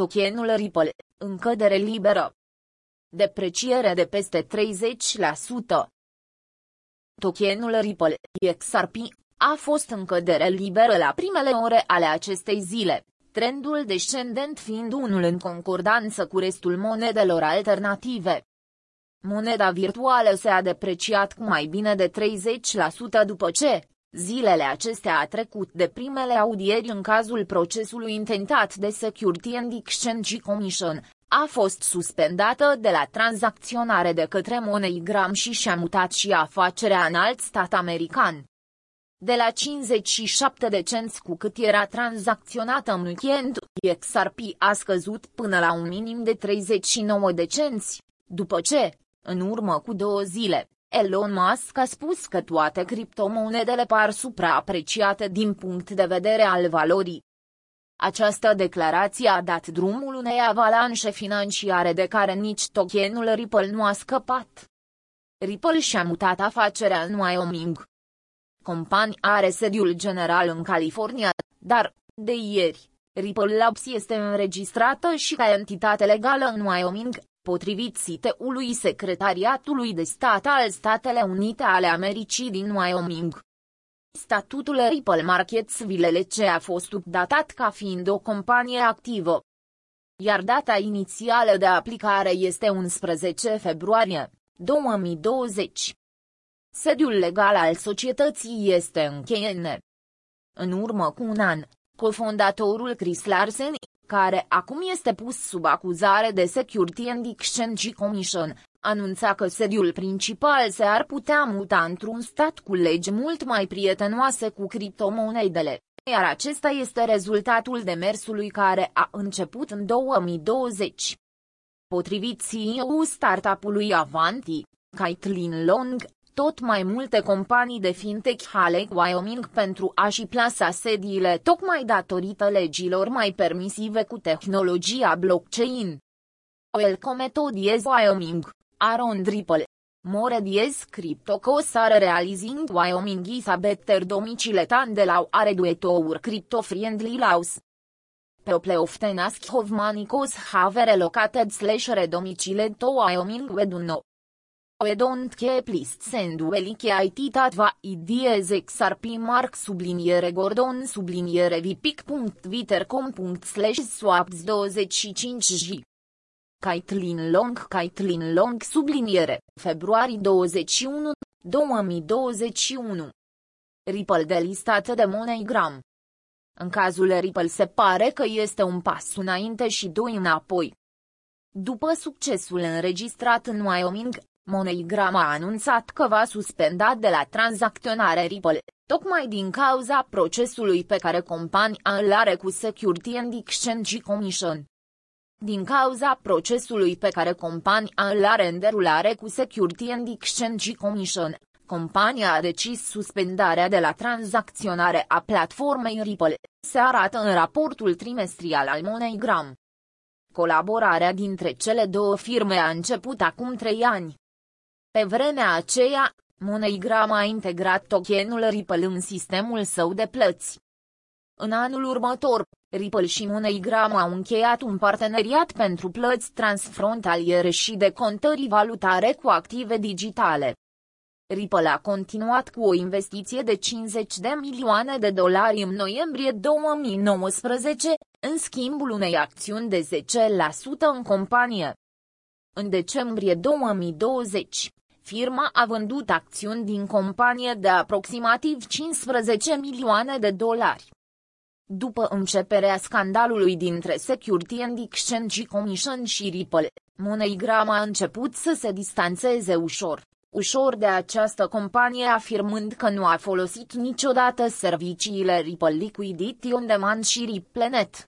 Tokenul Ripple, încădere liberă. Depreciere de peste 30%. Tokenul Ripple, XRP, a fost în cădere liberă la primele ore ale acestei zile, trendul descendent fiind unul în concordanță cu restul monedelor alternative. Moneda virtuală se-a depreciat cu mai bine de 30% după ce, zilele acestea a trecut de primele audieri în cazul procesului intentat de Security and Exchange Commission, a fost suspendată de la tranzacționare de către MoneyGram și și-a mutat și afacerea în alt stat american. De la 57 de cenți cu cât era tranzacționată în weekend, XRP a scăzut până la un minim de 39 de cenți, după ce, în urmă cu două zile, Elon Musk a spus că toate criptomonedele par supraapreciate din punct de vedere al valorii. Această declarație a dat drumul unei avalanșe financiare de care nici tokenul Ripple nu a scăpat. Ripple și-a mutat afacerea în Wyoming. Compania are sediul general în California, dar, de ieri, Ripple Labs este înregistrată și ca entitate legală în Wyoming, potrivit siteului Secretariatului de Stat al Statele Unite ale Americii din Wyoming. Statutul Ripple Markets VLLC a fost updatat ca fiind o companie activă. Iar data inițială de aplicare este 11 februarie 2020. Sediul legal al societății este în Cheyenne. În urmă cu un an, cofondatorul Chris Larsen, care acum este pus sub acuzare de Security and Exchange Commission, anunța că sediul principal se ar putea muta într-un stat cu legi mult mai prietenoase cu criptomonedele, iar acesta este rezultatul demersului care a început în 2020. Potrivit CEO startup-ului Avanti, Caitlin Long, tot mai multe companii de fintech aleg Wyoming pentru a-și plasa sediile tocmai datorită legilor mai permisive cu tehnologia blockchain. Welcome to Wyoming, Aaron Dripple. More dies cryptocos are realizing Wyoming is a better domicile than the law are duetour crypto-friendly laws. People often ask of money cause have relocated slash redomicile to Wyoming we do know. We don't keep lists and well it tatva ideas xrp mark subliniere gordon subliniere vipic.twitter.com slash swaps 25g Caitlin Long Caitlin Long subliniere, februarie 21, 2021. Ripple delistat de MoneyGram. În cazul Ripple se pare că este un pas înainte și doi înapoi. După succesul înregistrat în Wyoming, MoneyGram a anunțat că va suspenda de la tranzacționare Ripple, tocmai din cauza procesului pe care compania îl are cu Security and Exchange Commission. Din cauza procesului pe care compania îl are în derulare cu Security and Exchange Commission, compania a decis suspendarea de la tranzacționare a platformei Ripple, se arată în raportul trimestrial al MoneyGram. Colaborarea dintre cele două firme a început acum trei ani. Pe vremea aceea, MoneyGram a integrat tokenul Ripple în sistemul său de plăți. În anul următor, Ripple și MoneyGram au încheiat un parteneriat pentru plăți transfrontaliere și de contări valutare cu active digitale. Ripple a continuat cu o investiție de 50 de milioane de dolari în noiembrie 2019, în schimbul unei acțiuni de 10% în companie. În decembrie 2020, firma a vândut acțiuni din companie de aproximativ 15 milioane de dolari. După începerea scandalului dintre Security and Exchange Commission și Ripple, MoneyGram a început să se distanțeze ușor, ușor de această companie afirmând că nu a folosit niciodată serviciile Ripple Liquidity On Demand și RippleNet.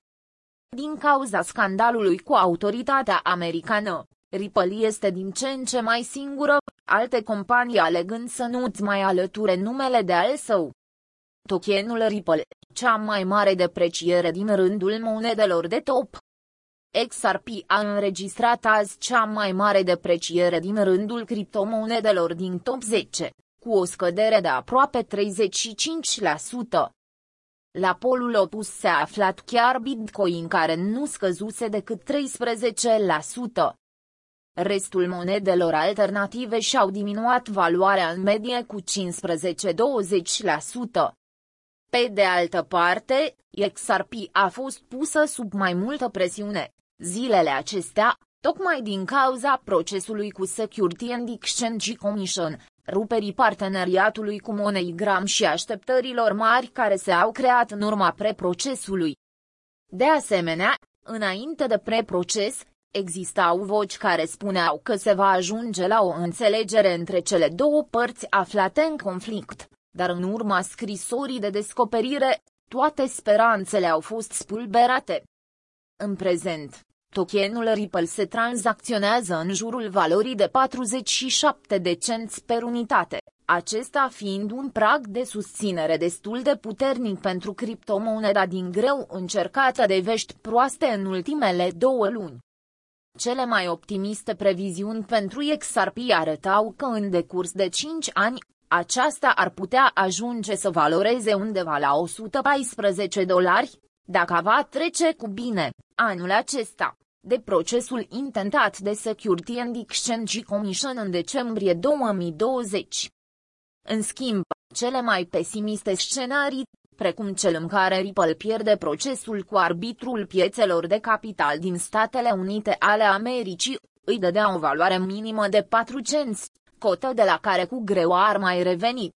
Din cauza scandalului cu autoritatea americană, Ripple este din ce în ce mai singură, alte companii alegând să nu-ți mai alăture numele de al său. Tokenul Ripple, cea mai mare depreciere din rândul monedelor de top. XRP a înregistrat azi cea mai mare depreciere din rândul criptomonedelor din top 10, cu o scădere de aproape 35%. La polul opus se aflat chiar Bitcoin care nu scăzuse decât 13%. Restul monedelor alternative și-au diminuat valoarea în medie cu 15-20%. Pe de altă parte, XRP a fost pusă sub mai multă presiune. Zilele acestea, tocmai din cauza procesului cu Security and Exchange Commission, ruperii parteneriatului cu MoneyGram și așteptărilor mari care se au creat în urma preprocesului. De asemenea, înainte de preproces, existau voci care spuneau că se va ajunge la o înțelegere între cele două părți aflate în conflict, dar în urma scrisorii de descoperire, toate speranțele au fost spulberate. În prezent, Tokenul Ripple se tranzacționează în jurul valorii de 47 de cenți per unitate, acesta fiind un prag de susținere destul de puternic pentru criptomoneda din greu încercată de vești proaste în ultimele două luni. Cele mai optimiste previziuni pentru XRP arătau că în decurs de 5 ani, aceasta ar putea ajunge să valoreze undeva la 114 dolari, dacă va trece cu bine, anul acesta de procesul intentat de Security and Exchange Commission în decembrie 2020. În schimb, cele mai pesimiste scenarii, precum cel în care Ripple pierde procesul cu arbitrul piețelor de capital din Statele Unite ale Americii, îi dădea o valoare minimă de 4 cenți, cotă de la care cu greu ar mai reveni.